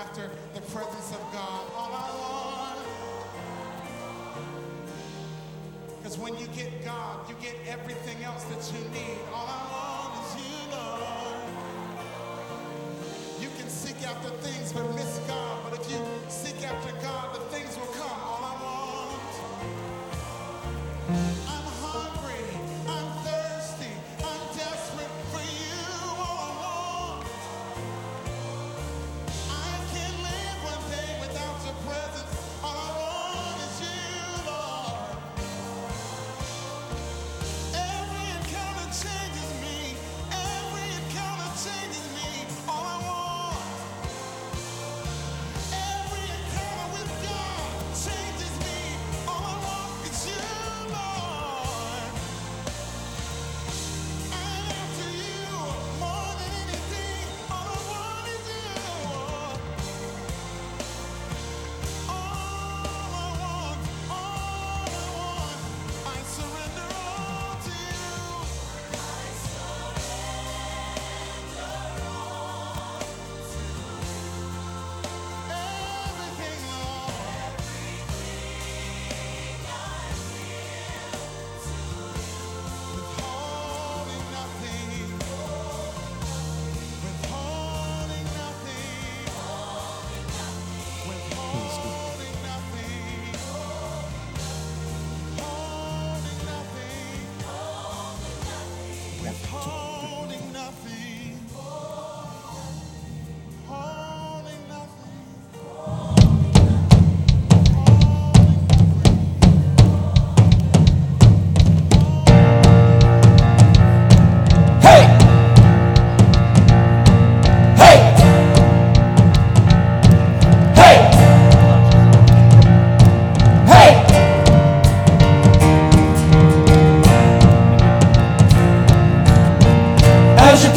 after the presence of God. All I want. Because when you get God, you get everything else that you need. All I want is you, Lord. You can seek after things but miss God. But if you seek after God,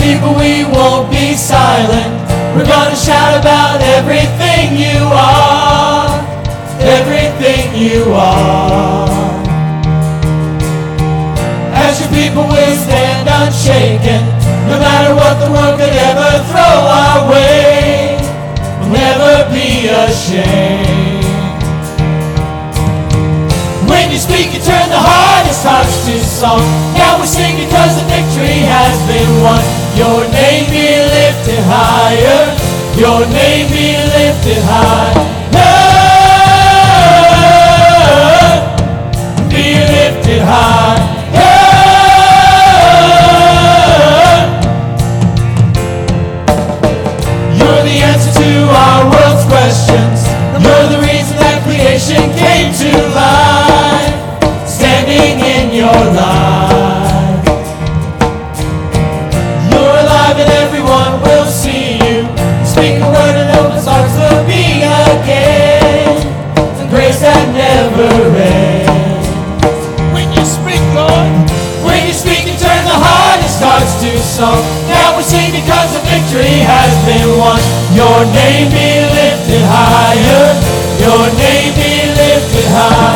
people, we won't be silent. We're gonna shout about everything you are. Everything you are. As your people we stand unshaken, no matter what the world could ever throw our way, we'll never be ashamed. Hearts to song. Now we sing because the victory has been won. Your name be lifted higher. Your name be lifted higher. Be lifted high. You're the answer to our world's questions. You're the reason that creation came to life. Standing light. You're alive and everyone will see you. Speak a word and opens hearts to be again. Grace that never ends. When you speak, Lord. When you speak and turn the hardest hearts to song. Now we sing because the victory has been won. Your name be lifted higher. Your name be lifted higher.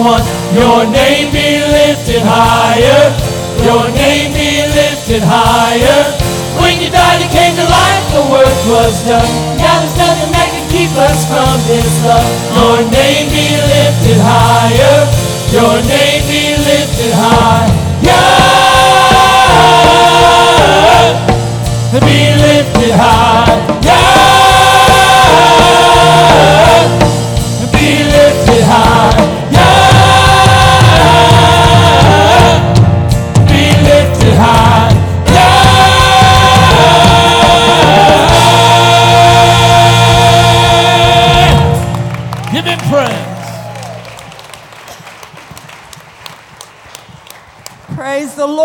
Your name be lifted higher. Your name be lifted higher. When you died, you came to life The work was done. Now there's nothing that can keep us from this love. Your name be lifted higher. Your name be lifted higher. Be lifted higher.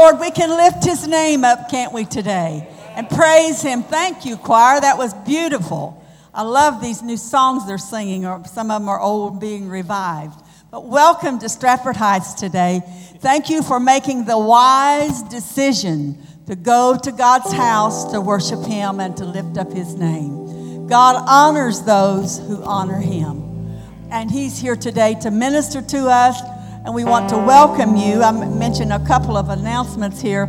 Lord. We can lift his name up, can't we, today? And praise him. Thank you, choir. That was beautiful. I love these new songs they're singing, or some of them are old being revived. But welcome to Stratford Heights today. Thank you for making the wise decision to go to God's house to worship him and to lift up his name. God honors those who honor him. And he's here today to minister to us and we want to welcome you. I mentioned a couple of announcements here.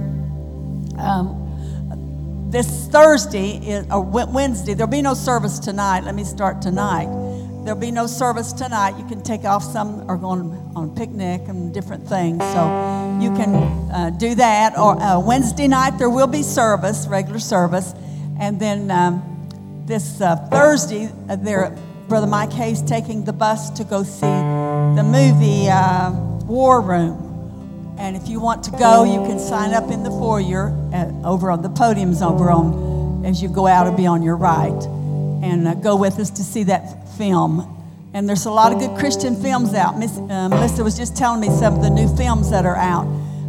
Um, this Thursday, or Wednesday, there'll be no service tonight. Let me start tonight. There'll be no service tonight. You can take off some or go on, on picnic and different things. So you can uh, do that. Or uh, Wednesday night, there will be service, regular service. And then um, this uh, Thursday, uh, there, Brother Mike Hayes taking the bus to go see the movie uh, War Room. And if you want to go, you can sign up in the foyer at, over on the podiums over on as you go out. It'll be on your right, and uh, go with us to see that film. And there's a lot of good Christian films out. Miss uh, Melissa was just telling me some of the new films that are out.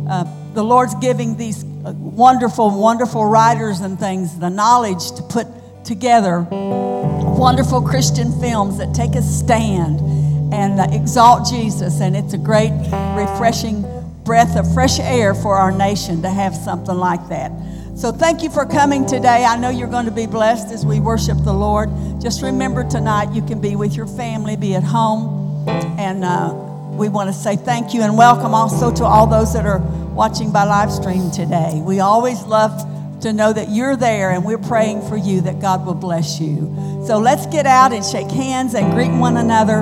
Uh, the Lord's giving these uh, wonderful, wonderful writers and things the knowledge to put together wonderful Christian films that take a stand and uh, exalt Jesus. And it's a great, refreshing breath of fresh air for our nation to have something like that. So thank you for coming today. I know you're going to be blessed as we worship the Lord. Just remember tonight you can be with your family, be at home. And uh, we want to say thank you and welcome also to all those that are watching by live stream today. We always love to know that you're there and we're praying for you that God will bless you. So let's get out and shake hands and greet one another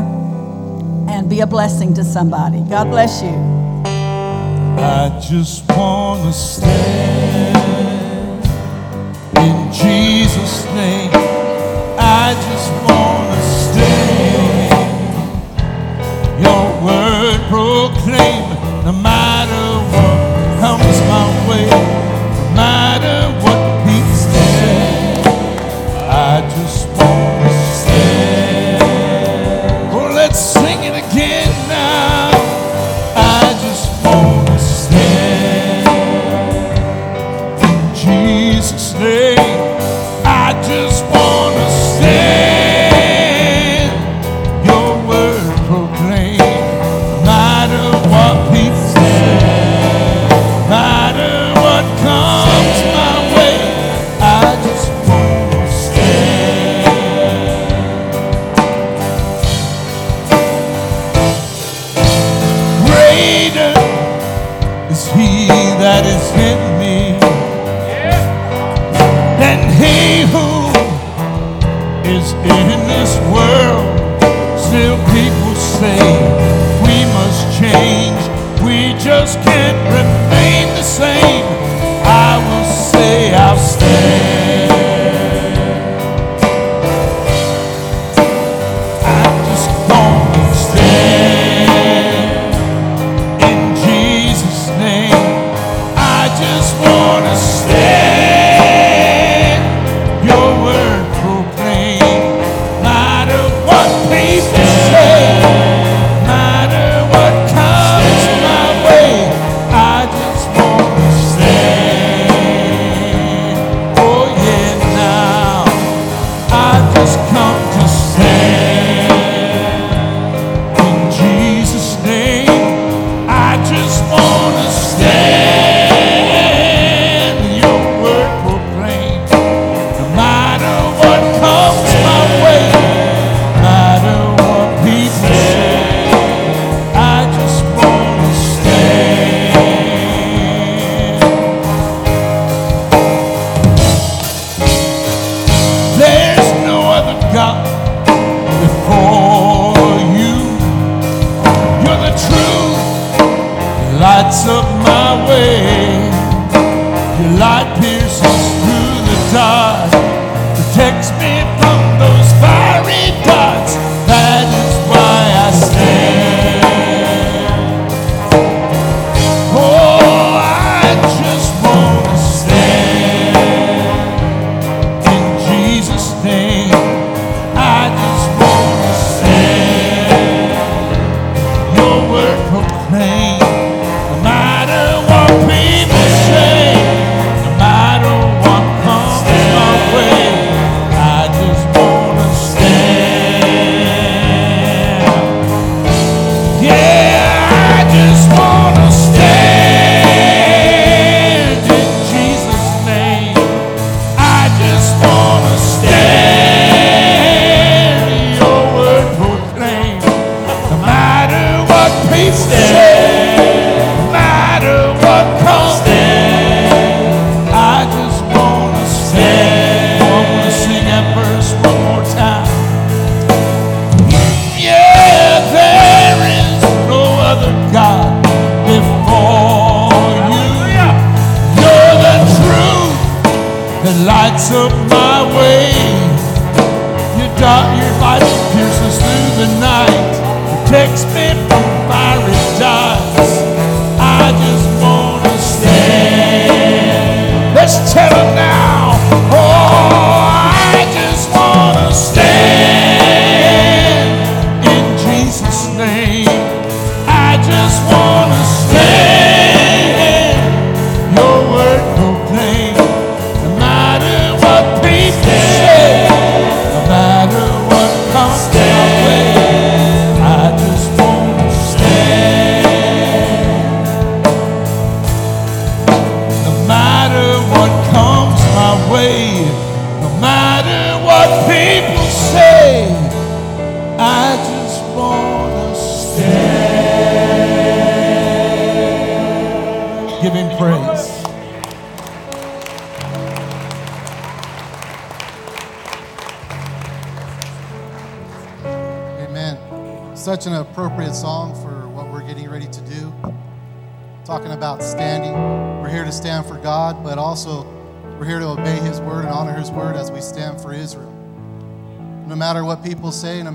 and be a blessing to somebody. God bless you. I just want to stand in Jesus' name. I just want to stand. Your word proclaim,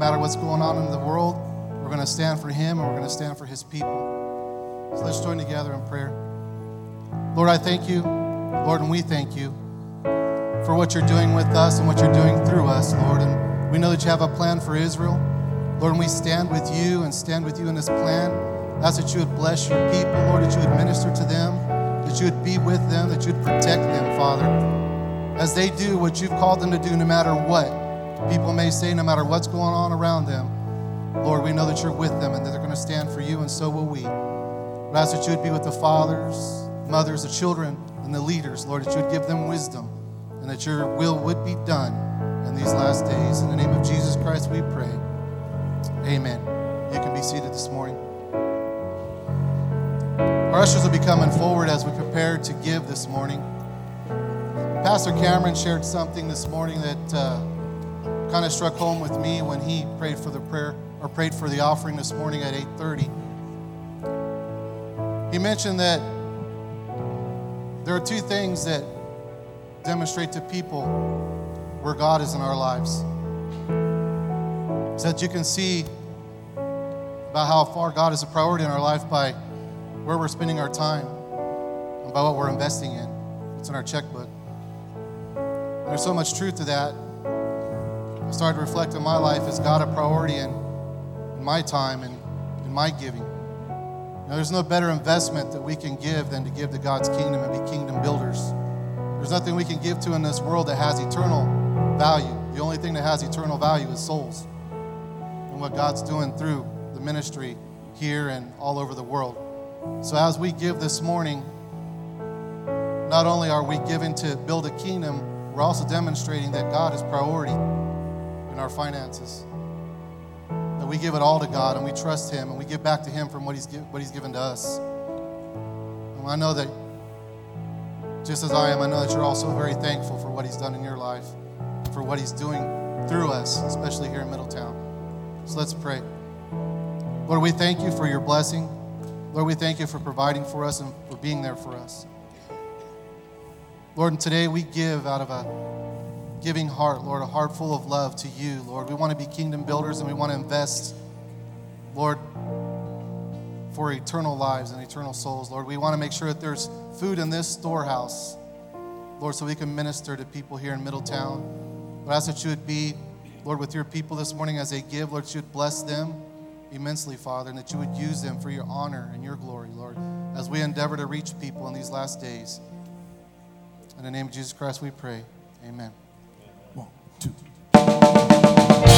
matter what's going on in the world, we're going to stand for Him and we're going to stand for His people. So let's join together in prayer. Lord, I thank you. Lord, and we thank you for what you're doing with us and what you're doing through us, Lord. And we know that you have a plan for Israel. Lord, and we stand with you and stand with you in this plan. Ask that you would bless your people, Lord, that you would minister to them, that you would be with them, that you would protect them, Father, as they do what you've called them to do, no matter what people may say, no matter what's going on around them. Lord, we know that you're with them and that they're going to stand for you, and so will we. We ask that you would be with the fathers, mothers, the children, and the leaders, Lord, that you would give them wisdom and that your will would be done in these last days. In the name of Jesus Christ, we pray. Amen. You can be seated this morning. Our ushers will be coming forward as we prepare to give this morning. Pastor Cameron shared something this morning that uh, kind of struck home with me when he prayed for the prayer or prayed for the offering this morning at 8:30. He mentioned that there are two things that demonstrate to people where God is in our lives. So that you can see about how far God is a priority in our life by where we're spending our time and by what we're investing in. What's in our checkbook. And there's so much truth to that. I started to reflect on my life. Is God a priority in, in my time and in my giving? You know, there's no better investment that we can give than to give to God's kingdom and be kingdom builders. There's nothing we can give to in this world that has eternal value. The only thing that has eternal value is souls and what God's doing through the ministry here and all over the world. So as we give this morning, not only are we giving to build a kingdom, we're also demonstrating that God is priority our finances. That we give it all to God and we trust Him and we give back to Him from what He's, what he's given to us. And I know that just as I am, I know that you're also very thankful for what He's done in your life, for what He's doing through us, especially here in Middletown. So let's pray. Lord, we thank you for your blessing. Lord, we thank you for providing for us and for being there for us. Lord, and today we give out of a giving heart, Lord, a heart full of love to you, Lord. We want to be kingdom builders and we want to invest, Lord, for eternal lives and eternal souls, Lord. We want to make sure that there's food in this storehouse, Lord, so we can minister to people here in Middletown. Lord, I ask that you would be, Lord, with your people this morning as they give, Lord, that you would bless them immensely, Father, and that you would use them for your honor and your glory, Lord, as we endeavor to reach people in these last days. In the name of Jesus Christ, we pray. Amen two.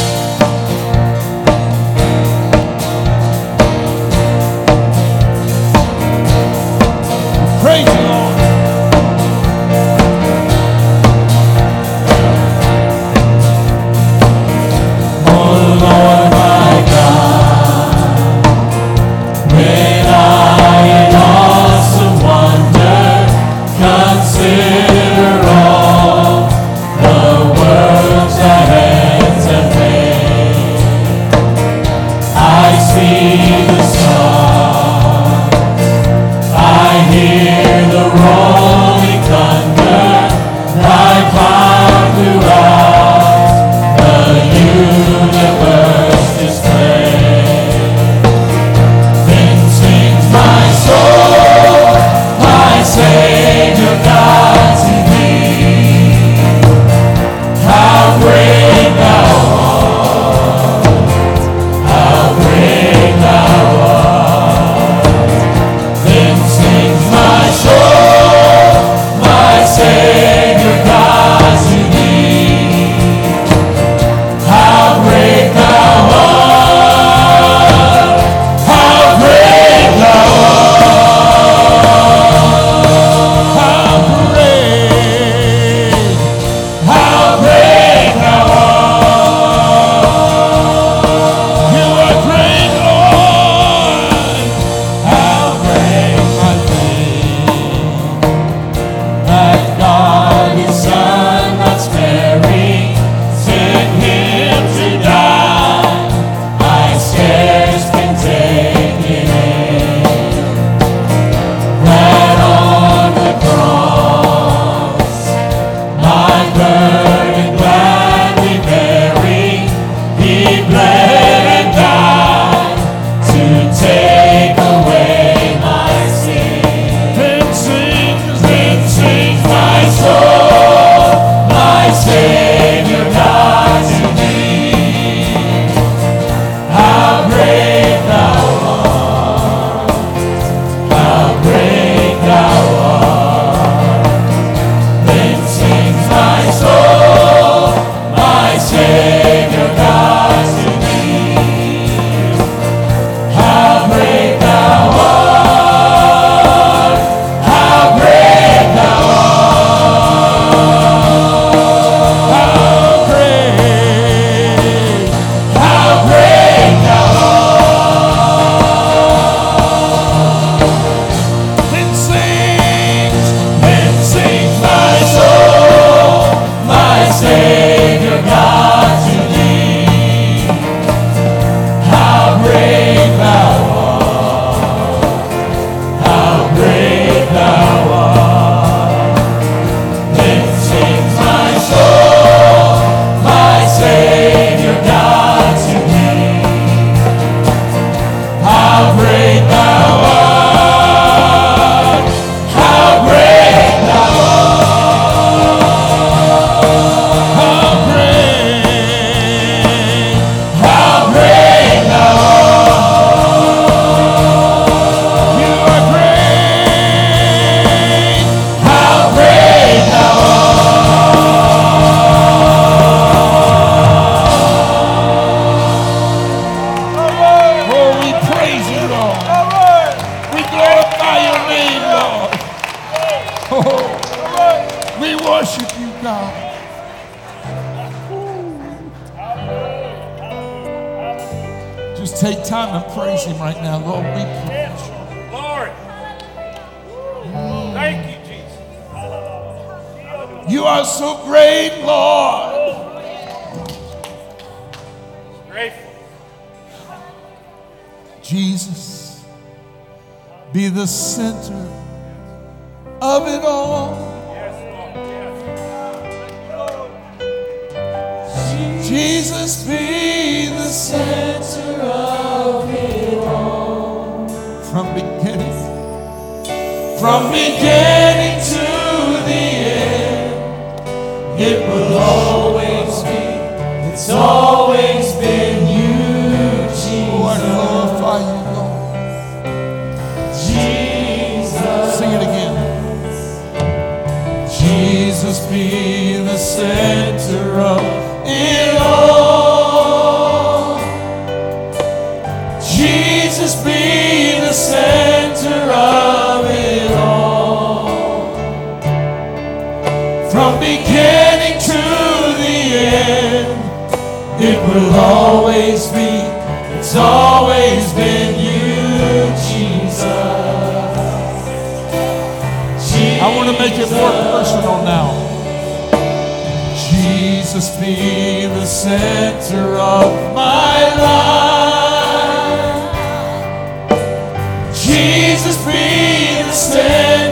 Jesus be the center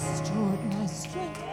restored my strength,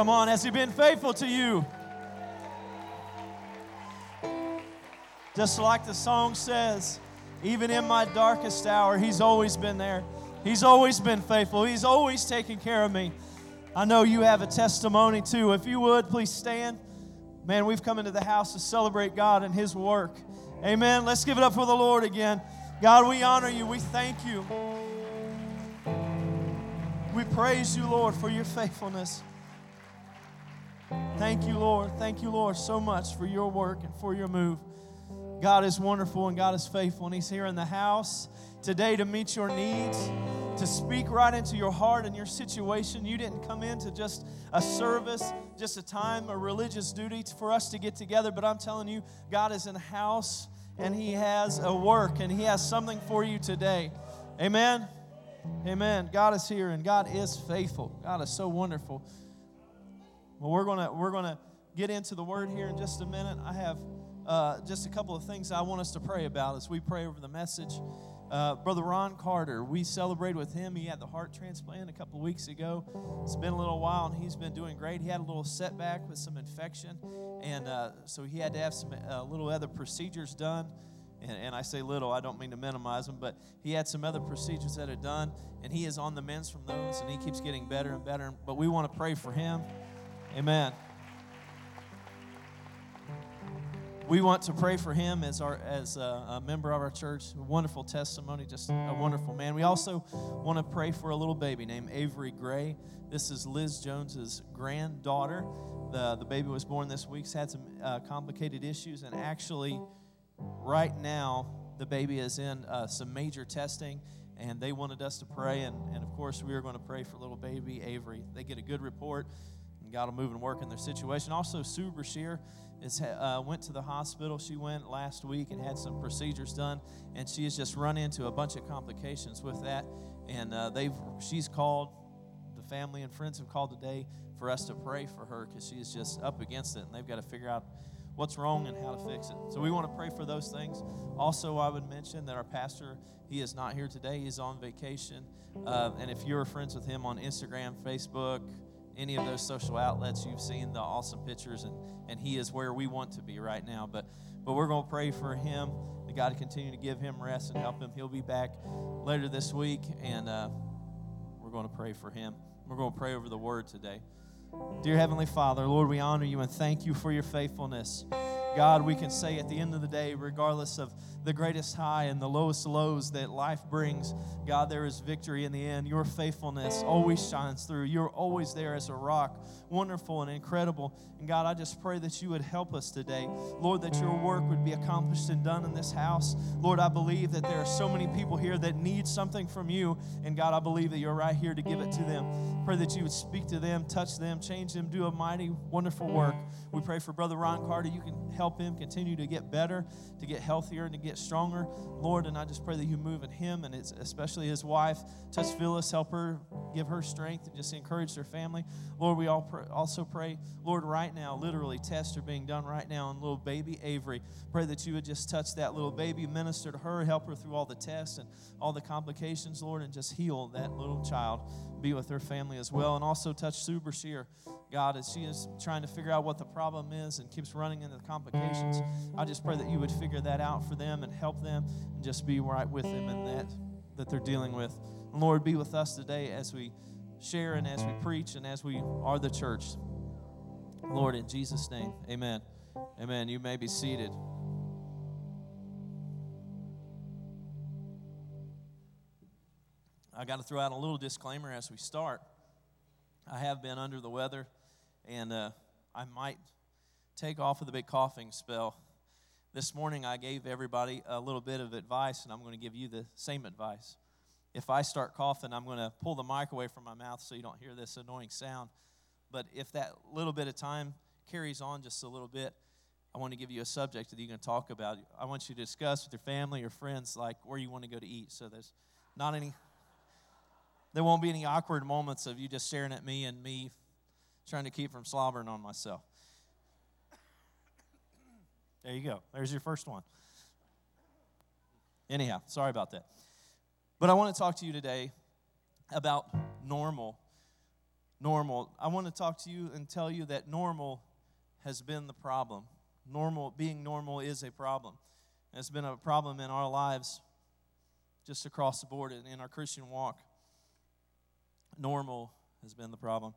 come on, has He been faithful to you? Just like the song says, even in my darkest hour, He's always been there. He's always been faithful. He's always taken care of me. I know you have a testimony too. If you would, please stand. Man, we've come into the house to celebrate God and His work. Amen. Let's give it up for the Lord again. God, we honor you. We thank you. We praise you, Lord, for your faithfulness. Thank you, Lord. Thank you, Lord, so much for your work and for your move. God is wonderful and God is faithful, and He's here in the house today to meet your needs, to speak right into your heart and your situation. You didn't come into just a service, just a time, a religious duty for us to get together, but I'm telling you, God is in the house and He has a work and He has something for you today. Amen. Amen. God is here and God is faithful. God is so wonderful. Well, we're gonna we're gonna get into the word here in just a minute. I have uh, just a couple of things I want us to pray about as we pray over the message. Uh, Brother Ron Carter, we celebrated with him. He had the heart transplant a couple weeks ago. It's been a little while, and he's been doing great. He had a little setback with some infection, and uh, so he had to have some uh, little other procedures done. And, and, I say little, I don't mean to minimize them, but he had some other procedures that are done, and he is on the mends from those, and he keeps getting better and better. But we want to pray for him. Amen. we want to pray for him as our as a, a, member of our church. A wonderful testimony, just a wonderful man. We also want to pray for a little baby named Avery Gray. This is Liz Jones's granddaughter. The the baby was born this week. had some uh, complicated issues, and actually, right now the baby is in uh, some major testing. And they wanted us to pray, and, and of course, we are going to pray for little baby Avery. They get a good report, and God will move and work in their situation. Also, Sue Brashear is, uh, went to the hospital. She went last week and had some procedures done, and she has just run into a bunch of complications with that. And uh, they've she's called, the family and friends have called today for us to pray for her because she is just up against it, and they've got to figure out what's wrong and how to fix it. So we want to pray for those things. Also, I would mention that our pastor he is not here today. He's on vacation, uh, and if you're friends with him on Instagram, Facebook any of those social outlets, you've seen the awesome pictures, and, and he is where we want to be right now. But, but we're going to pray for him, that God continue to give him rest and help him. He'll be back later this week, and uh, we're going to pray for him. We're going to pray over the word today. Dear Heavenly Father, Lord, we honor you and thank you for your faithfulness. God, we can say at the end of the day, regardless of the greatest high and the lowest lows that life brings, God, there is victory in the end. Your faithfulness always shines through. You're always there as a rock, wonderful and incredible. And God, I just pray that you would help us today. Lord, that your work would be accomplished and done in this house. Lord, I believe that there are so many people here that need something from you. And God, I believe that you're right here to give it to them. Pray that you would speak to them, touch them, change them, do a mighty, wonderful work. We pray for Brother Ron Carter. You can help him continue to get better, to get healthier, and to get stronger. Lord, and I just pray that you move in him and especially his wife. Touch Phyllis, help her, give her strength, and just encourage their family. Lord, we all also pray, Lord, right now, literally, tests are being done right now on little baby Avery. Pray that you would just touch that little baby, minister to her, help her through all the tests and all the complications, Lord, and just heal that little child. Be with her family as well. And also touch Sue Brashear. God, as she is trying to figure out what the problem is and keeps running into the complications, I just pray that you would figure that out for them and help them and just be right with them in that that they're dealing with. And Lord, be with us today as we share and as we preach and as we are the church. Lord, in Jesus' name, amen. Amen. You may be seated. I got to throw out a little disclaimer as we start. I have been under the weather and uh, I might take off with a big coughing spell. This morning, I gave everybody a little bit of advice, and I'm going to give you the same advice. If I start coughing, I'm going to pull the mic away from my mouth so you don't hear this annoying sound. But if that little bit of time carries on just a little bit, I want to give you a subject that you're going to talk about. I want you to discuss with your family or friends, like where you want to go to eat. So there's not any, there won't be any awkward moments of you just staring at me and me trying to keep from slobbering on myself. There you go. There's your first one. Anyhow, sorry about that. But I want to talk to you today about normal normal. I want to talk to you and tell you that normal has been the problem. Normal, being normal is a problem. It's been a problem in our lives just across the board in our Christian walk. Normal has been the problem.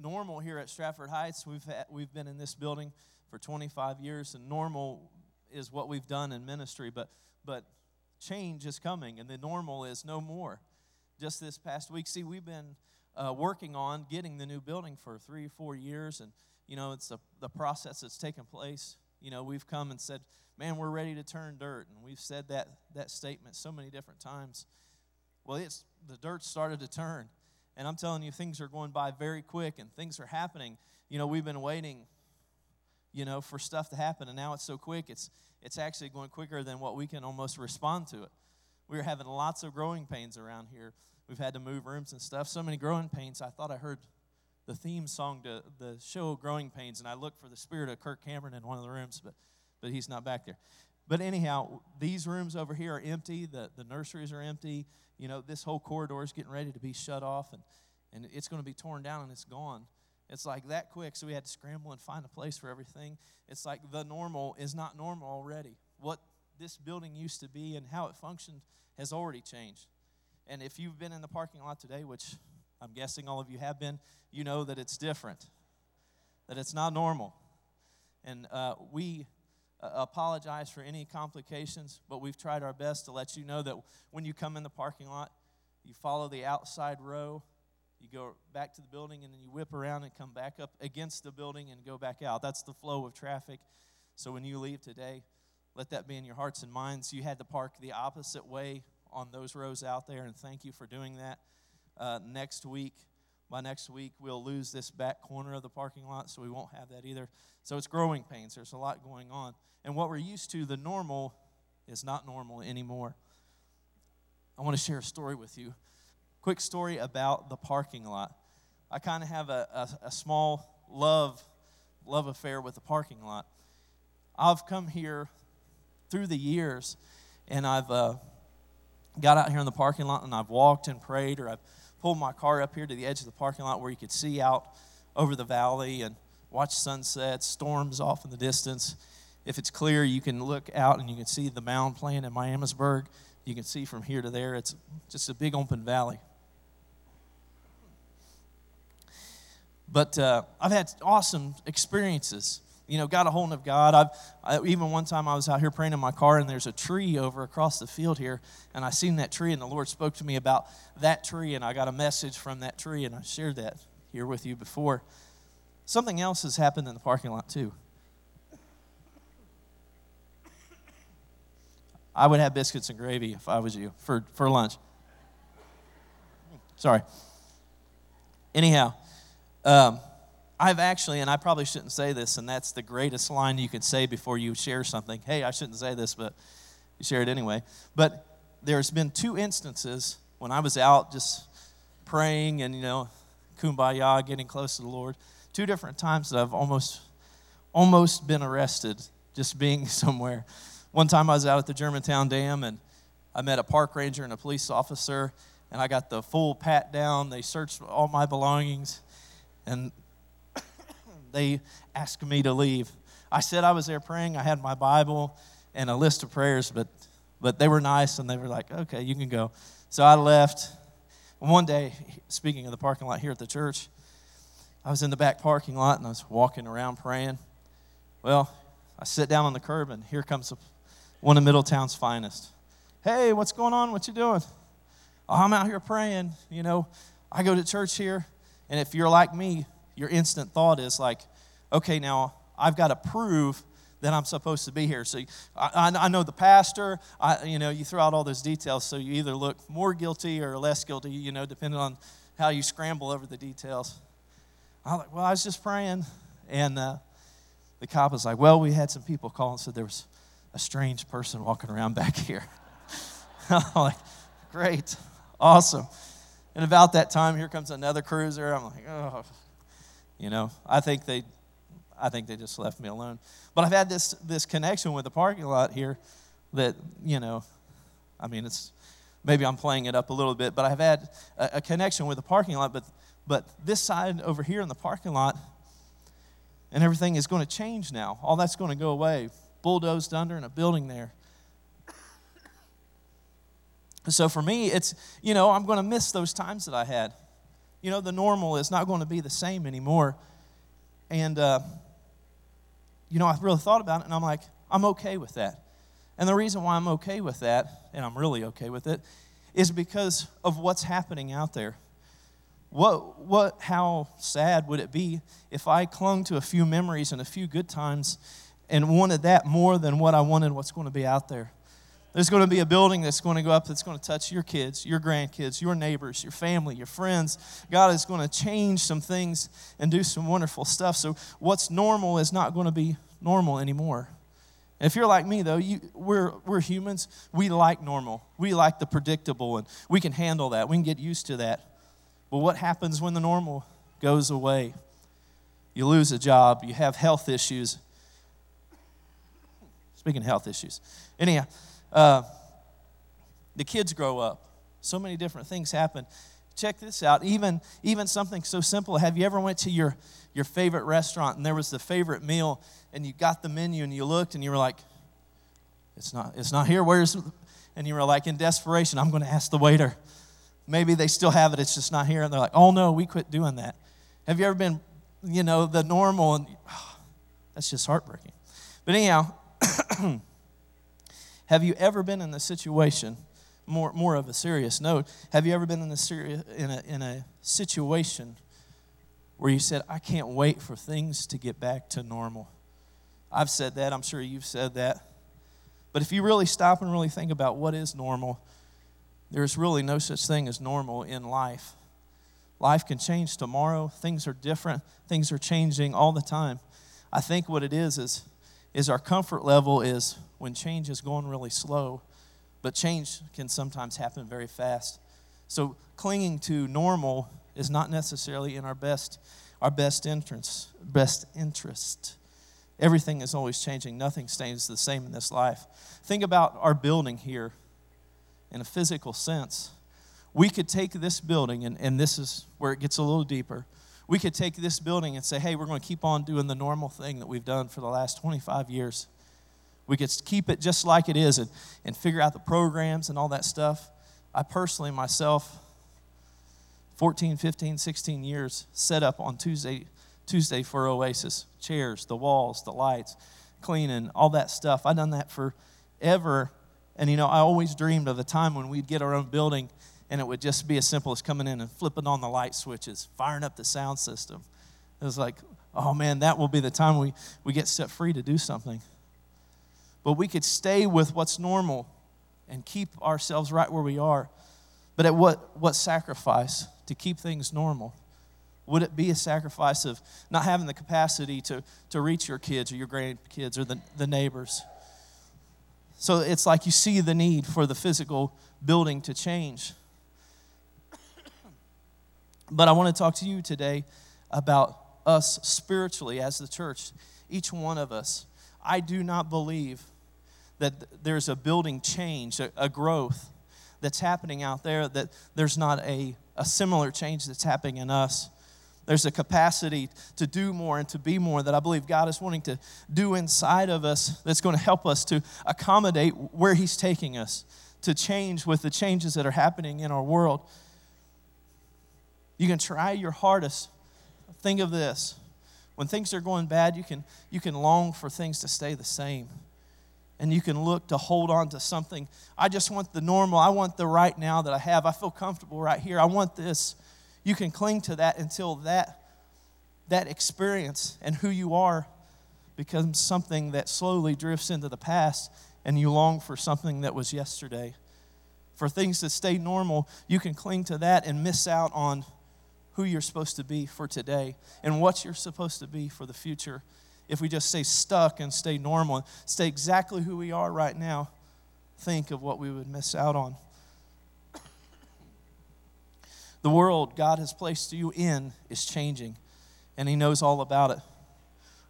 Normal here at Stratford Heights, we've, had, we've been in this building for 25 years, and normal is what we've done in ministry, but, but change is coming, and the normal is no more. Just this past week, see, we've been uh, working on getting the new building for three four years, and you know, it's the, the process that's taken place. You know, we've come and said, man, we're ready to turn dirt, and we've said that, that statement so many different times. Well, it's the dirt started to turn, and I'm telling you, things are going by very quick, and things are happening. You know, we've been waiting, you know, for stuff to happen, and now it's so quick. It's it's actually going quicker than what we can almost respond to it. We are having lots of growing pains around here. We've had to move rooms and stuff. So many growing pains. I thought I heard the theme song to the show Growing Pains, and I looked for the spirit of Kirk Cameron in one of the rooms, but but he's not back there. But anyhow, these rooms over here are empty. The, the nurseries are empty. You know, this whole corridor is getting ready to be shut off, and, and it's going to be torn down and it's gone. It's like that quick, so we had to scramble and find a place for everything. It's like the normal is not normal already. What this building used to be and how it functioned has already changed. And if you've been in the parking lot today, which I'm guessing all of you have been, you know that it's different, that it's not normal. And uh, we uh, apologize for any complications, but we've tried our best to let you know that when you come in the parking lot, you follow the outside row, you go back to the building, and then you whip around and come back up against the building and go back out. That's the flow of traffic. So when you leave today, let that be in your hearts and minds. You had to park the opposite way on those rows out there, and thank you for doing that. Uh, next week, by next week, we'll lose this back corner of the parking lot, so we won't have that either. So it's growing pains. There's a lot going on. And what we're used to, the normal, is not normal anymore. I want to share a story with you. Quick story about the parking lot. I kind of have a, a, a, small love, love affair with the parking lot. I've come here through the years, and I've uh, got out here in the parking lot, and I've walked and prayed, or I've pulled my car up here to the edge of the parking lot where you could see out over the valley and watch sunsets, storms off in the distance. If it's clear, you can look out and you can see the mound playing in Miamisburg. You can see from here to there. It's just a big open valley. But uh, I've had awesome experiences. You know, got a hold of God. I've I, even one time I was out here praying in my car, and there's a tree over across the field here, and I seen that tree, and the Lord spoke to me about that tree, and I got a message from that tree, and I shared that here with you before. Something else has happened in the parking lot too. I would have biscuits and gravy if I was you for, for lunch. Sorry. Anyhow, um, I've actually, and I probably shouldn't say this, and that's the greatest line you could say before you share something. Hey, I shouldn't say this, but you share it anyway. But there's been two instances when I was out just praying and, you know, kumbaya, getting close to the Lord. Two different times that I've almost, almost been arrested just being somewhere. One time I was out at the Germantown Dam and I met a park ranger and a police officer, and I got the full pat down. They searched all my belongings, and they asked me to leave. I said I was there praying. I had my Bible and a list of prayers, but but they were nice and they were like, okay, you can go. So I left. One day, speaking of the parking lot here at the church, I was in the back parking lot and I was walking around praying. Well, I sit down on the curb and here comes one of Middletown's finest. Hey, what's going on? What you doing? Oh, I'm out here praying. You know, I go to church here, and if you're like me, your instant thought is like, okay, now I've got to prove that I'm supposed to be here. So I, I know the pastor, I, you know, you throw out all those details, so you either look more guilty or less guilty, you know, depending on how you scramble over the details. I'm like, well, I was just praying. And uh, the cop was like, well, we had some people call and said there was a strange person walking around back here. I'm like, great, awesome. And about that time, here comes another cruiser. I'm like, oh, you know, I think they, I think they just left me alone. But I've had this this connection with the parking lot here, that you know, I mean, it's maybe I'm playing it up a little bit, but I've had a, a connection with the parking lot. But But this side over here in the parking lot, and everything is going to change now. All that's going to go away, bulldozed under in a building there. So for me, it's, you know, I'm going to miss those times that I had. You know, the normal is not going to be the same anymore. And, uh, you know, I really thought about it and I'm like, I'm okay with that. And the reason why I'm okay with that, and I'm really okay with it, is because of what's happening out there. What, what, how sad would it be if I clung to a few memories and a few good times and wanted that more than what I wanted what's going to be out there? There's going to be a building that's going to go up that's going to touch your kids, your grandkids, your neighbors, your family, your friends. God is going to change some things and do some wonderful stuff. So, what's normal is not going to be normal anymore. And if you're like me, though, you, we're, we're humans. We like normal. We like the predictable, and we can handle that. We can get used to that. But what happens when the normal goes away? You lose a job, you have health issues. Speaking of health issues. Anyhow, uh, the kids grow up. So many different things happen. Check this out. Even, even something so simple. Have you ever went to your, your favorite restaurant and there was the favorite meal and you got the menu and you looked and you were like, it's not, it's not here. Where's, and you were like in desperation, I'm going to ask the waiter. Maybe they still have it, it's just not here. And they're like, oh no, we quit doing that. Have you ever been, you know, the normal? And oh, that's just heartbreaking. But anyhow, have you ever been in the situation, more, more of a serious note, have you ever been in a, serious, in, a, in a situation where you said, I can't wait for things to get back to normal? I've said that, I'm sure you've said that. But if you really stop and really think about what is normal, there's really no such thing as normal in life. Life can change tomorrow. Things are different. Things are changing all the time. I think what it is is, is our comfort level is when change is going really slow, but change can sometimes happen very fast. So clinging to normal is not necessarily in our best our best interest best interest. Everything is always changing. Nothing stays the same in this life. Think about our building here in a physical sense. We could take this building, and, and this is where it gets a little deeper. We could take this building and say, hey, we're going to keep on doing the normal thing that we've done for the last 25 years. We could keep it just like it is and, and figure out the programs and all that stuff. I personally, myself, 14, 15, 16 years, set up on Tuesday, Tuesday for Oasis chairs, the walls, the lights, cleaning, all that stuff. I've done that forever. And you know, I always dreamed of a time when we'd get our own building and it would just be as simple as coming in and flipping on the light switches, firing up the sound system. It was like, oh man, that will be the time we, we get set free to do something. But we could stay with what's normal and keep ourselves right where we are. But at what, what sacrifice to keep things normal? Would it be a sacrifice of not having the capacity to, to reach your kids or your grandkids or the, the neighbors? So it's like you see the need for the physical building to change. But I want to talk to you today about us spiritually as the church, each one of us. I do not believe that there's a building change, a, a growth that's happening out there, that there's not a, a similar change that's happening in us. There's a capacity to do more and to be more that I believe God is wanting to do inside of us that's going to help us to accommodate where He's taking us, to change with the changes that are happening in our world. You can try your hardest. Think of this. When things are going bad, you can, you can long for things to stay the same. And you can look to hold on to something. I just want the normal. I want the right now that I have. I feel comfortable right here. I want this you can cling to that until that, that experience and who you are becomes something that slowly drifts into the past and you long for something that was yesterday. For things to stay normal, you can cling to that and miss out on who you're supposed to be for today and what you're supposed to be for the future. If we just stay stuck and stay normal, stay exactly who we are right now, think of what we would miss out on. The world God has placed you in is changing, and He knows all about it.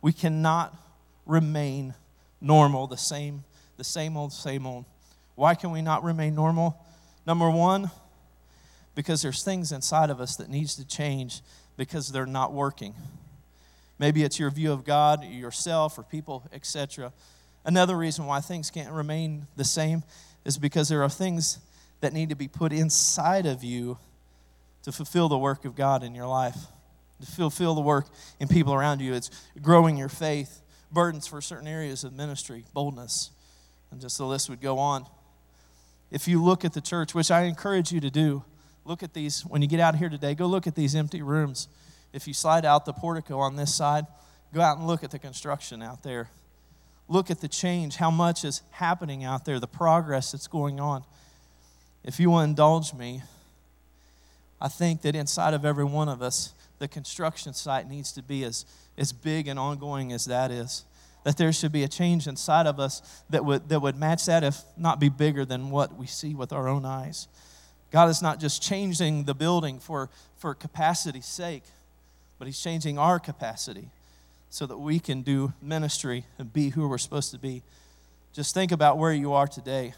We cannot remain normal, the same, the same old, same old. Why can we not remain normal? Number one, because there's things inside of us that needs to change because they're not working. Maybe it's your view of God, yourself, or people, etc. Another reason why things can't remain the same is because there are things that need to be put inside of you to fulfill the work of God in your life, to fulfill the work in people around you. It's growing your faith, burdens for certain areas of ministry, boldness, and just the list would go on. If you look at the church, which I encourage you to do, look at these, when you get out here today, go look at these empty rooms. If you slide out the portico on this side, go out and look at the construction out there. Look at the change, how much is happening out there, the progress that's going on. If you will indulge me, I think that inside of every one of us, the construction site needs to be as, as big and ongoing as that is. That there should be a change inside of us that would, that would match that, if not be bigger than what we see with our own eyes. God is not just changing the building for, for capacity's sake, but He's changing our capacity so that we can do ministry and be who we're supposed to be. Just think about where you are today.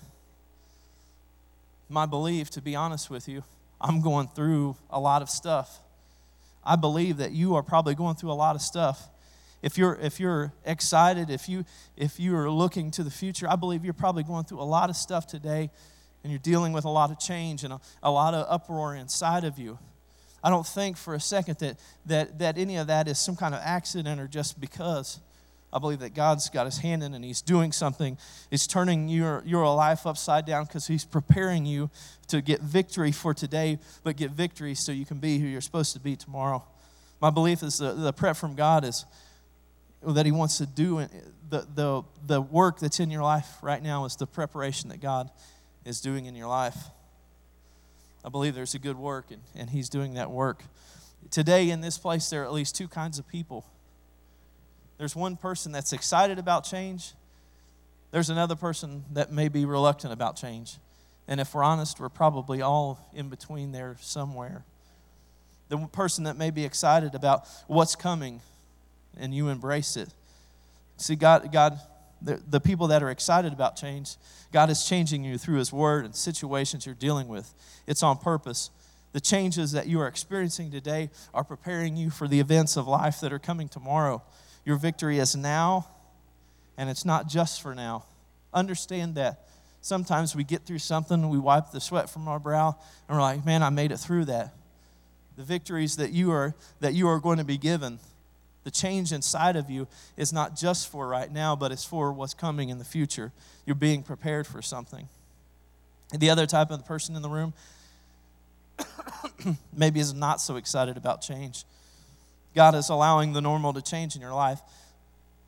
My belief, to be honest with you, I'm going through a lot of stuff. I believe that you are probably going through a lot of stuff. If you're, if you're excited, if you, if you are looking to the future, I believe you're probably going through a lot of stuff today and you're dealing with a lot of change and a, a lot of uproar inside of you. I don't think for a second that, that, that any of that is some kind of accident or just because. I believe that God's got his hand in and he's doing something. He's turning your, your life upside down because he's preparing you to get victory for today, but get victory so you can be who you're supposed to be tomorrow. My belief is the, the prep from God is that he wants to do the, the, the work that's in your life right now is the preparation that God is doing in your life. I believe there's a good work, and, and He's doing that work. Today, in this place, there are at least two kinds of people. There's one person that's excited about change, there's another person that may be reluctant about change. And if we're honest, we're probably all in between there somewhere. The person that may be excited about what's coming and you embrace it. See, God, God the, the people that are excited about change, God is changing you through His Word and situations you're dealing with. It's on purpose. The changes that you are experiencing today are preparing you for the events of life that are coming tomorrow. Your victory is now, and it's not just for now. Understand that. Sometimes we get through something, we wipe the sweat from our brow, and we're like, man, I made it through that. The victories that you are, that you are going to be given the change inside of you is not just for right now, but it's for what's coming in the future. You're being prepared for something. And the other type of person in the room maybe is not so excited about change. God is allowing the normal to change in your life.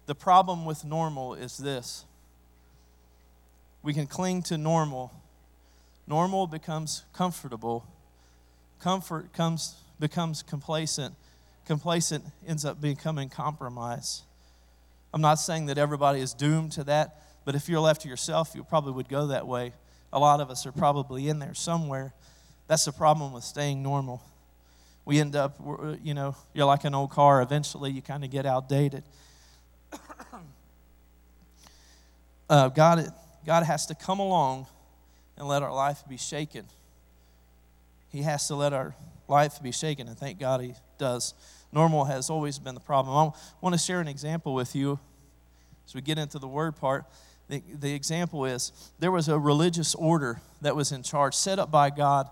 The problem with normal is this we can cling to normal. Normal becomes comfortable. Comfort comes, becomes complacent complacent ends up becoming compromise. I'm not saying that everybody is doomed to that, but if you're left to yourself, you probably would go that way. A lot of us are probably in there somewhere. That's the problem with staying normal. We end up, you know, you're like an old car. Eventually, you kind of get outdated. uh, God, God has to come along and let our life be shaken. He has to let our life be shaken, and thank God He does normal has always been the problem. I want to share an example with you as we get into the word part. The, the example is there was a religious order that was in charge, set up by God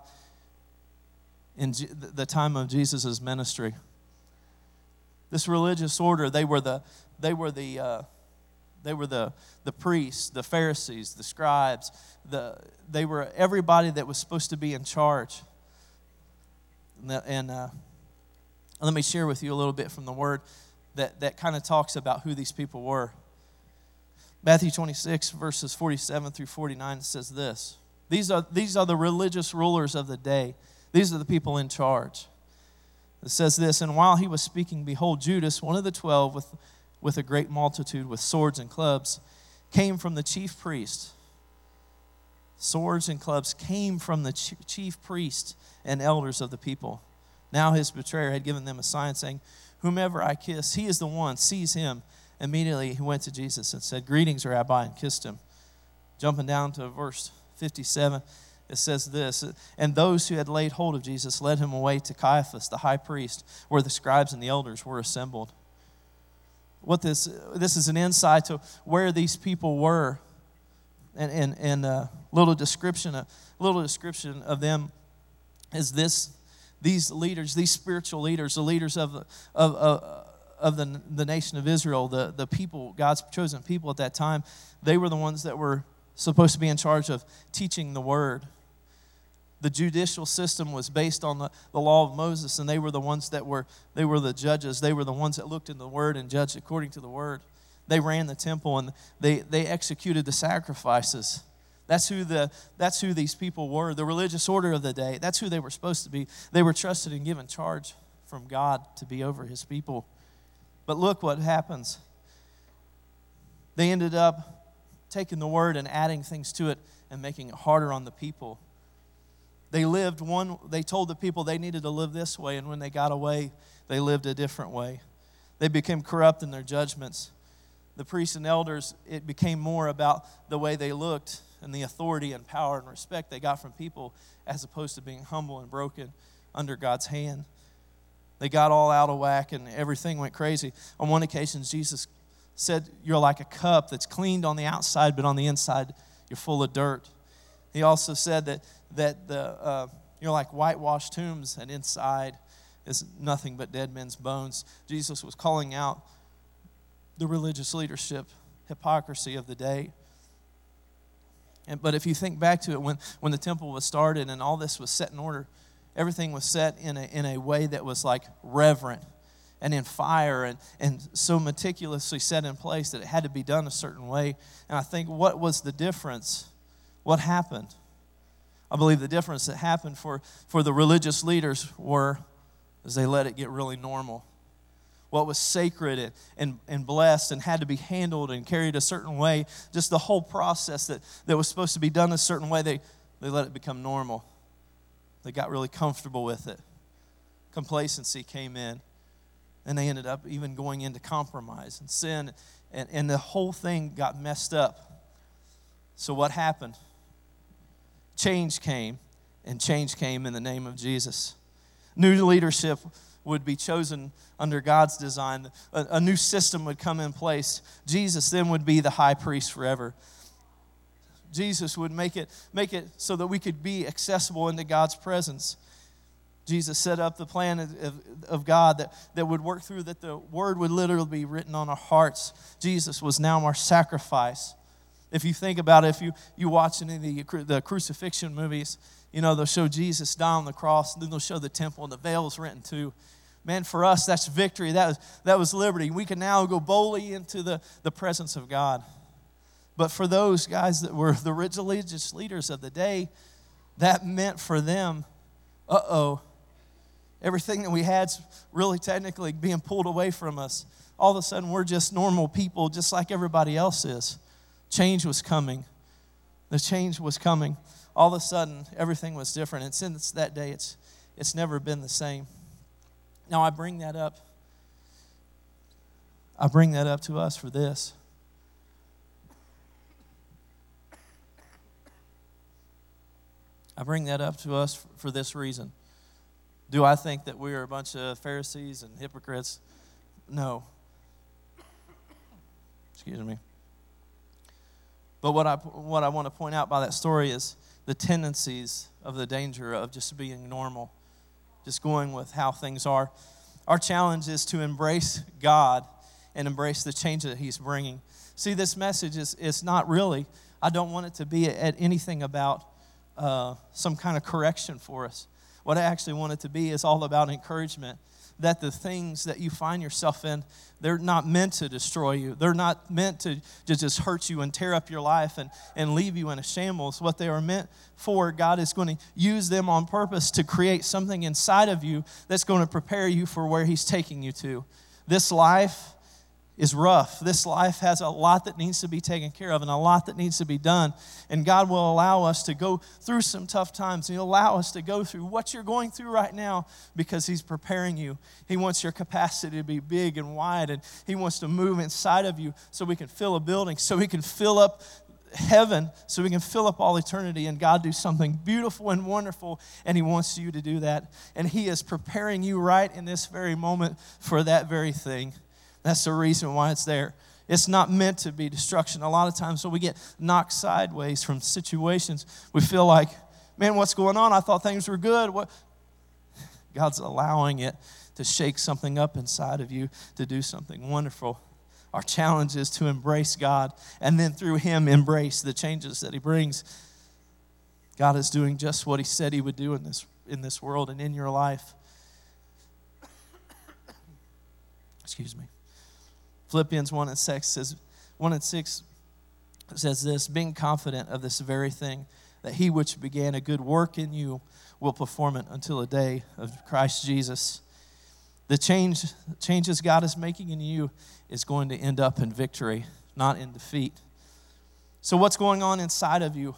in G- the time of Jesus' ministry. This religious order, they were the, they were the, uh, they were the, the priests, the Pharisees, the scribes. The, they were everybody that was supposed to be in charge. And, the, and uh, let me share with you a little bit from the word that, that kind of talks about who these people were. Matthew 26, verses 47 through 49 says this these are, these are the religious rulers of the day, these are the people in charge. It says this And while he was speaking, behold, Judas, one of the twelve, with, with a great multitude, with swords and clubs, came from the chief priest. Swords and clubs came from the chief priest and elders of the people. Now his betrayer had given them a sign saying, Whomever I kiss, he is the one, seize him. Immediately he went to Jesus and said, Greetings, Rabbi, and kissed him. Jumping down to verse 57, it says this And those who had laid hold of Jesus led him away to Caiaphas, the high priest, where the scribes and the elders were assembled. What this, this is an insight to where these people were and, and, and a little description, a little description of them is this these leaders, these spiritual leaders, the leaders of, of, of, the, the nation of Israel, the, the people, God's chosen people at that time, they were the ones that were supposed to be in charge of teaching the word. The judicial system was based on the, the law of Moses, and they were the ones that were, they were the judges. They were the ones that looked in the word and judged according to the word. They ran the temple and they, they executed the sacrifices. That's who, the, that's who these people were, the religious order of the day. That's who they were supposed to be. They were trusted and given charge from God to be over his people. But look what happens. They ended up taking the word and adding things to it and making it harder on the people. They lived one, they told the people they needed to live this way, and when they got away, they lived a different way. They became corrupt in their judgments. The priests and elders, it became more about the way they looked and the authority and power and respect they got from people as opposed to being humble and broken under God's hand. They got all out of whack and everything went crazy. On one occasion, Jesus said, You're like a cup that's cleaned on the outside, but on the inside, you're full of dirt. He also said that, that the, uh, you're like whitewashed tombs, and inside is nothing but dead men's bones. Jesus was calling out the religious leadership hypocrisy of the day. And, but if you think back to it, when, when the temple was started and all this was set in order, everything was set in a, in a way that was like reverent and in fire and, and so meticulously set in place that it had to be done a certain way. And I think what was the difference? What happened? I believe the difference that happened for, for the religious leaders were as they let it get really normal what was sacred and, and, and blessed and had to be handled and carried a certain way, just the whole process that, that was supposed to be done a certain way, they, they let it become normal. They got really comfortable with it. Complacency came in, and they ended up even going into compromise and sin, and, and the whole thing got messed up. So, what happened? Change came, and change came in the name of Jesus. New leadership would be chosen under God's design. A, a, new system would come in place. Jesus then would be the high priest forever. Jesus would make it, make it so that we could be accessible into God's presence. Jesus set up the plan of, of, God that, that would work through, that the word would literally be written on our hearts. Jesus was now our sacrifice. If you think about it, if you, you watch any of the, the crucifixion movies, you know, they'll show Jesus die on the cross, and then they'll show the temple, and the veil's rent in two. Man, for us, that's victory. That was, that was liberty. We can now go boldly into the, the presence of God. But for those guys that were the religious leaders of the day, that meant for them, uh oh, everything that we had's really technically being pulled away from us. All of a sudden, we're just normal people, just like everybody else is. Change was coming. The change was coming. All of a sudden, everything was different. And since that day, it's, it's never been the same. Now, I bring that up. I bring that up to us for this. I bring that up to us for this reason. Do I think that we are a bunch of Pharisees and hypocrites? No. Excuse me. But what I, what I want to point out by that story is the tendencies of the danger of just being normal just going with how things are. Our challenge is to embrace God and embrace the change that He's bringing. See, this message is, is not really, I don't want it to be at anything about uh, some kind of correction for us. What I actually want it to be is all about encouragement that the things that you find yourself in, they're not meant to destroy you. They're not meant to, just hurt you and tear up your life and, and leave you in a shambles. What they are meant for, God is going to use them on purpose to create something inside of you that's going to prepare you for where He's taking you to. This life is rough. This life has a lot that needs to be taken care of and a lot that needs to be done. And God will allow us to go through some tough times. He'll allow us to go through what you're going through right now because He's preparing you. He wants your capacity to be big and wide, and He wants to move inside of you so we can fill a building, so we can fill up heaven so we can fill up all eternity and God do something beautiful and wonderful. And He wants you to do that. And He is preparing you right in this very moment for that very thing. That's the reason why it's there. It's not meant to be destruction. A lot of times when we get knocked sideways from situations, we feel like, man, what's going on? I thought things were good. What? God's allowing it to shake something up inside of you to do something wonderful. Our challenge is to embrace God and then through Him embrace the changes that He brings. God is doing just what He said He would do in this, in this world and in your life. Excuse me. Philippians 1 and 6 says, 1 and 6 says this being confident of this very thing, that he which began a good work in you will perform it until the day of Christ Jesus. The change, changes God is making in you is going to end up in victory, not in defeat. So, what's going on inside of you?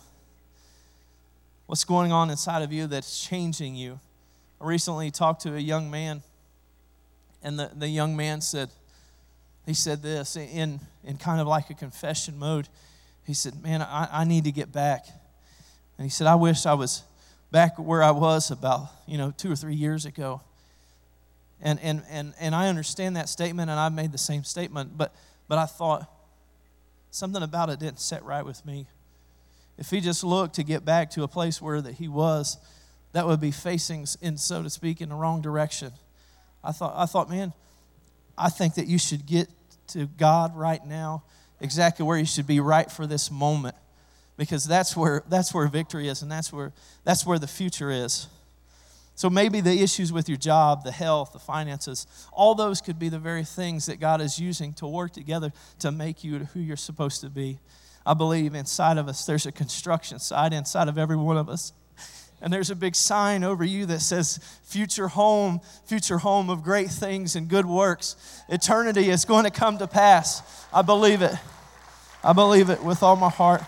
What's going on inside of you that's changing you? I recently talked to a young man, and the, the young man said, he said this in, in kind of like a confession mode. He said, Man, I, I need to get back. And he said, I wish I was back where I was about, you know, two or three years ago. And, and, and, and I understand that statement, and I've made the same statement, but, but I thought something about it didn't set right with me. If he just looked to get back to a place where that he was, that would be facing, in so to speak, in the wrong direction. I thought, I thought, man, I think that you should get to God right now, exactly where you should be right for this moment, because that's where that's where victory is, and that's where that's where the future is. So maybe the issues with your job, the health, the finances, all those could be the very things that God is using to work together to make you who you're supposed to be. I believe inside of us, there's a construction side inside of every one of us. And there's a big sign over you that says, Future home, future home of great things and good works. Eternity is going to come to pass. I believe it. I believe it with all my heart.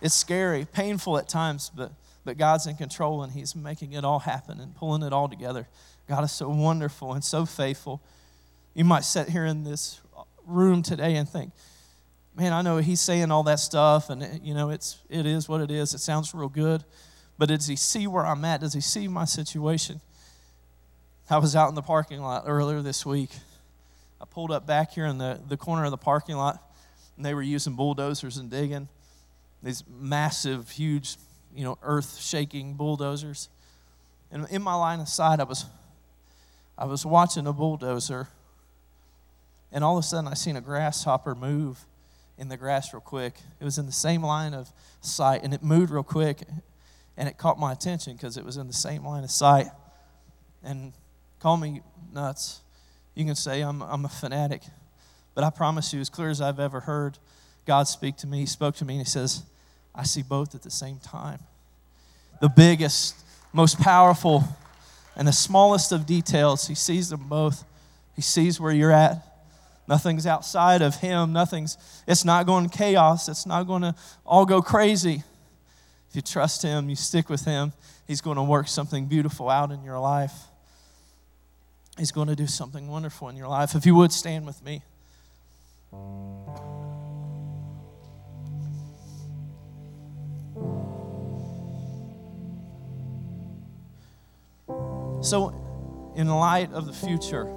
It's scary, painful at times, but but God's in control and He's making it all happen and pulling it all together. God is so wonderful and so faithful. You might sit here in this room today and think, man, I know He's saying all that stuff and, eh, you know, it's, it is what it is. It sounds real good. But does He see where I'm at? Does He see my situation? I was out in the parking lot earlier this week. I pulled up back here in the, the corner of the parking lot, and they were using bulldozers and digging these massive, huge you know, earth shaking bulldozers. And in my line of sight, I was, I was watching a bulldozer, and all of a sudden I seen a grasshopper move in the grass real quick. It was in the same line of sight, and it moved real quick, and it caught my attention because it was in the same line of sight. And call me nuts. You can say I'm, I'm a fanatic, but I promise you, as clear as I've ever heard God speak to me, He spoke to me and He says, I see both at the same time. The biggest, most powerful, and the smallest of details, He sees them both. He sees where you're at. Nothing's outside of Him. Nothing's, it's not going to chaos. It's not going to all go crazy. If you trust Him, you stick with Him, He's going to work something beautiful out in your life. He's going to do something wonderful in your life. If you would stand with me. So, in light of the future,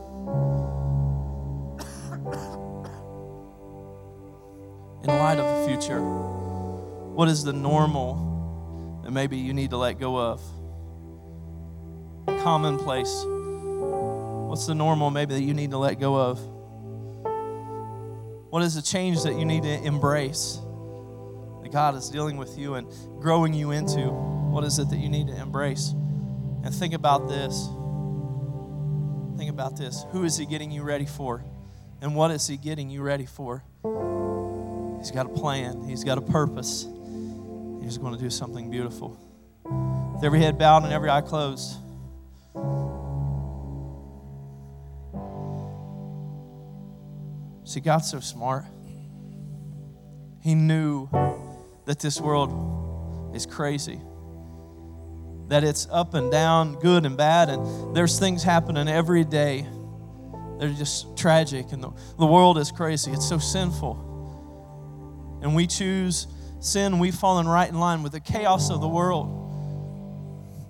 future, what is the normal that maybe you need to let go of? Commonplace. What's the normal maybe that you need to let go of? What is the change that you need to embrace that God is dealing with you and growing you into? What is it that you need to embrace? And think about this. Think about this. Who is He getting you ready for? And what is He getting you ready for? He's got a plan, He's got a purpose. He's going to do something beautiful. With every head bowed and every eye closed. See, God's so smart. He knew that this world is crazy that it's up and down, good and bad, and there's things happening every day. They're just tragic, and the, the world is crazy. It's so sinful. And we choose sin, we've fallen right in line with the chaos of the world.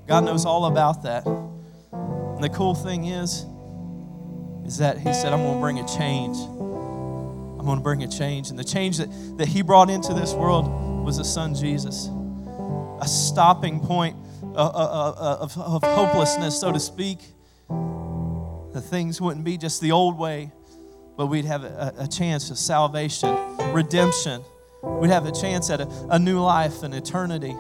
God knows all about that. And the cool thing is, is that He said, I'm going to bring a change. I'm going to bring a change. And the change that, that He brought into this world was the Son Jesus. A stopping point of, of, of hopelessness, so to speak. The things wouldn't be just the old way, but we'd have a, a chance of salvation, redemption. We'd have a chance at a, a new life and eternity.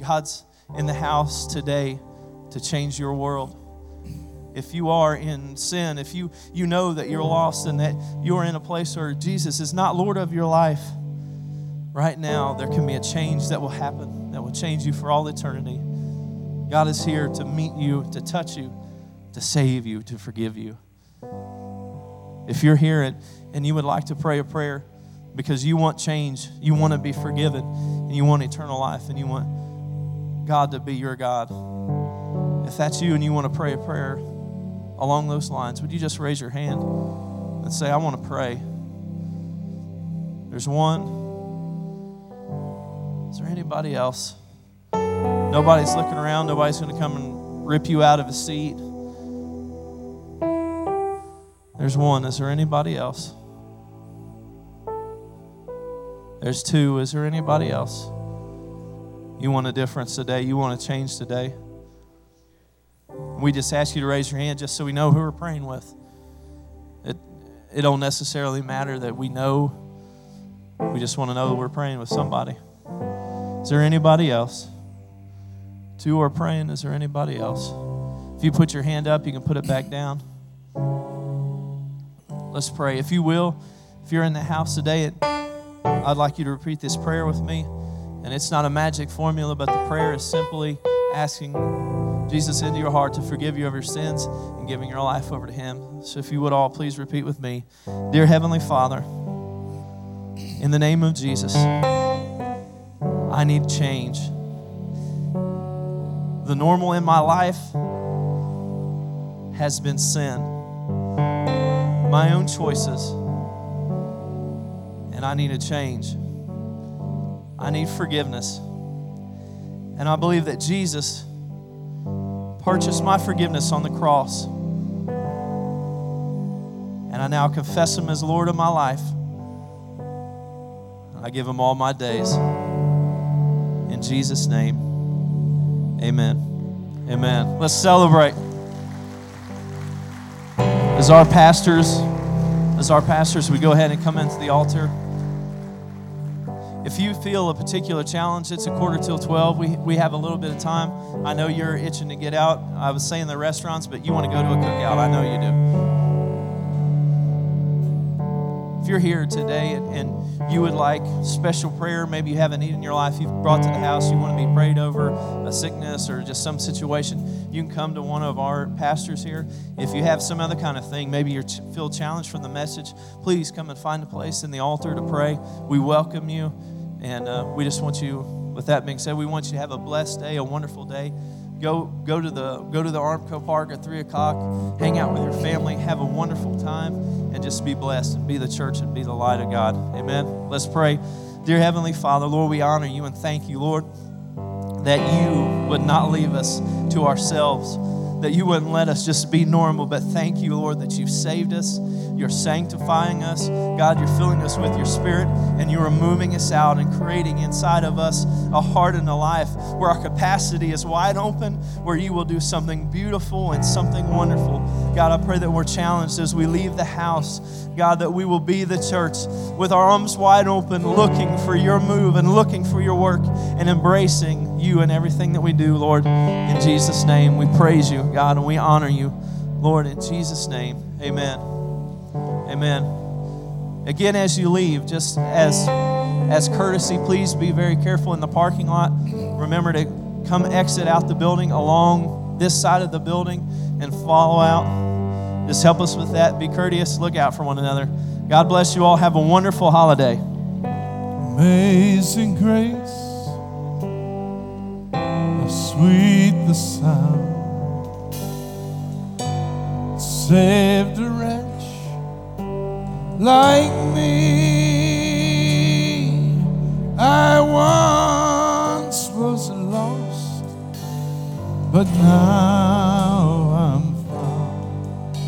God's in the house today to change your world. If you are in sin, if you, you know that you're lost and that you're in a place where Jesus is not Lord of your life, right now there can be a change that will happen that will change you for all eternity. God is here to meet you, to touch you, to save you, to forgive you. If you're here and, and you would like to pray a prayer because you want change, you want to be forgiven, and you want eternal life, and you want God to be your God. If that's you and you want to pray a prayer along those lines, would you just raise your hand and say, I want to pray? There's one. Is there anybody else? Nobody's looking around. Nobody's going to come and rip you out of a seat. There's one. Is there anybody else? There's two. Is there anybody else? You want a difference today? You want to change today? We just ask you to raise your hand just so we know who we're praying with. It, it don't necessarily matter that we know. We just want to know that we're praying with somebody. Is there anybody else? Two are praying. Is there anybody else? If you put your hand up, you can put it back down. Let's pray. If you will, if you're in the house today, I'd like you to repeat this prayer with me. And it's not a magic formula, but the prayer is simply asking Jesus into your heart to forgive you of your sins and giving your life over to Him. So if you would all please repeat with me Dear Heavenly Father, in the name of Jesus, I need change. The normal in my life has been sin my own choices, and I need a change. I need forgiveness. And I believe that Jesus purchased my forgiveness on the cross. And I now confess Him as Lord of my life. I give Him all my days. In Jesus' name, amen. Amen. Let's celebrate as our pastors, as our pastors, we go ahead and come into the altar. If you feel a particular challenge, it's a quarter till 12. We, we have a little bit of time. I know you're itching to get out. I was saying the restaurants, but you want to go to a cookout. I know you do if you're here today and, and, you would like special prayer, maybe you have a need in your life you've brought to the house, you want to be prayed over, a sickness or just some situation, you can come to one of our pastors here. If you have some other kind of thing, maybe you feel challenged from the message, please come and find a place in the altar to pray. We welcome you, and uh, we just want you, with that being said, we want you to have a blessed day, a wonderful day go go to the go to the Armco Park at three o'clock. Hang out with your family. Have a wonderful time, and just be blessed and be the church and be the light of God. Amen. Let's pray. Dear Heavenly Father, Lord, we honor you and thank you, Lord, that you would not leave us to ourselves, that you wouldn't let us just be normal, but thank you, Lord, that you've saved us you're sanctifying us. God, you're filling us with your spirit and you are moving us out and creating inside of us a heart and a life where our capacity is wide open, where you will do something beautiful and something wonderful. God, I pray that we're challenged as we leave the house. God, that we will be the church with our arms wide open, looking for your move and looking for your work and embracing you in everything that we do, Lord. In Jesus' name, we praise you, God, and we honor you. Lord, in Jesus' name, amen. Amen. Again, as you leave, just as as courtesy, please be very careful in the parking lot. Remember to come exit out the building along this side of the building and follow out. Just help us with that. Be courteous. Look out for one another. God bless you all. Have a wonderful holiday. Amazing grace, how sweet the sound, saved a wretch like me. I once was lost, but now.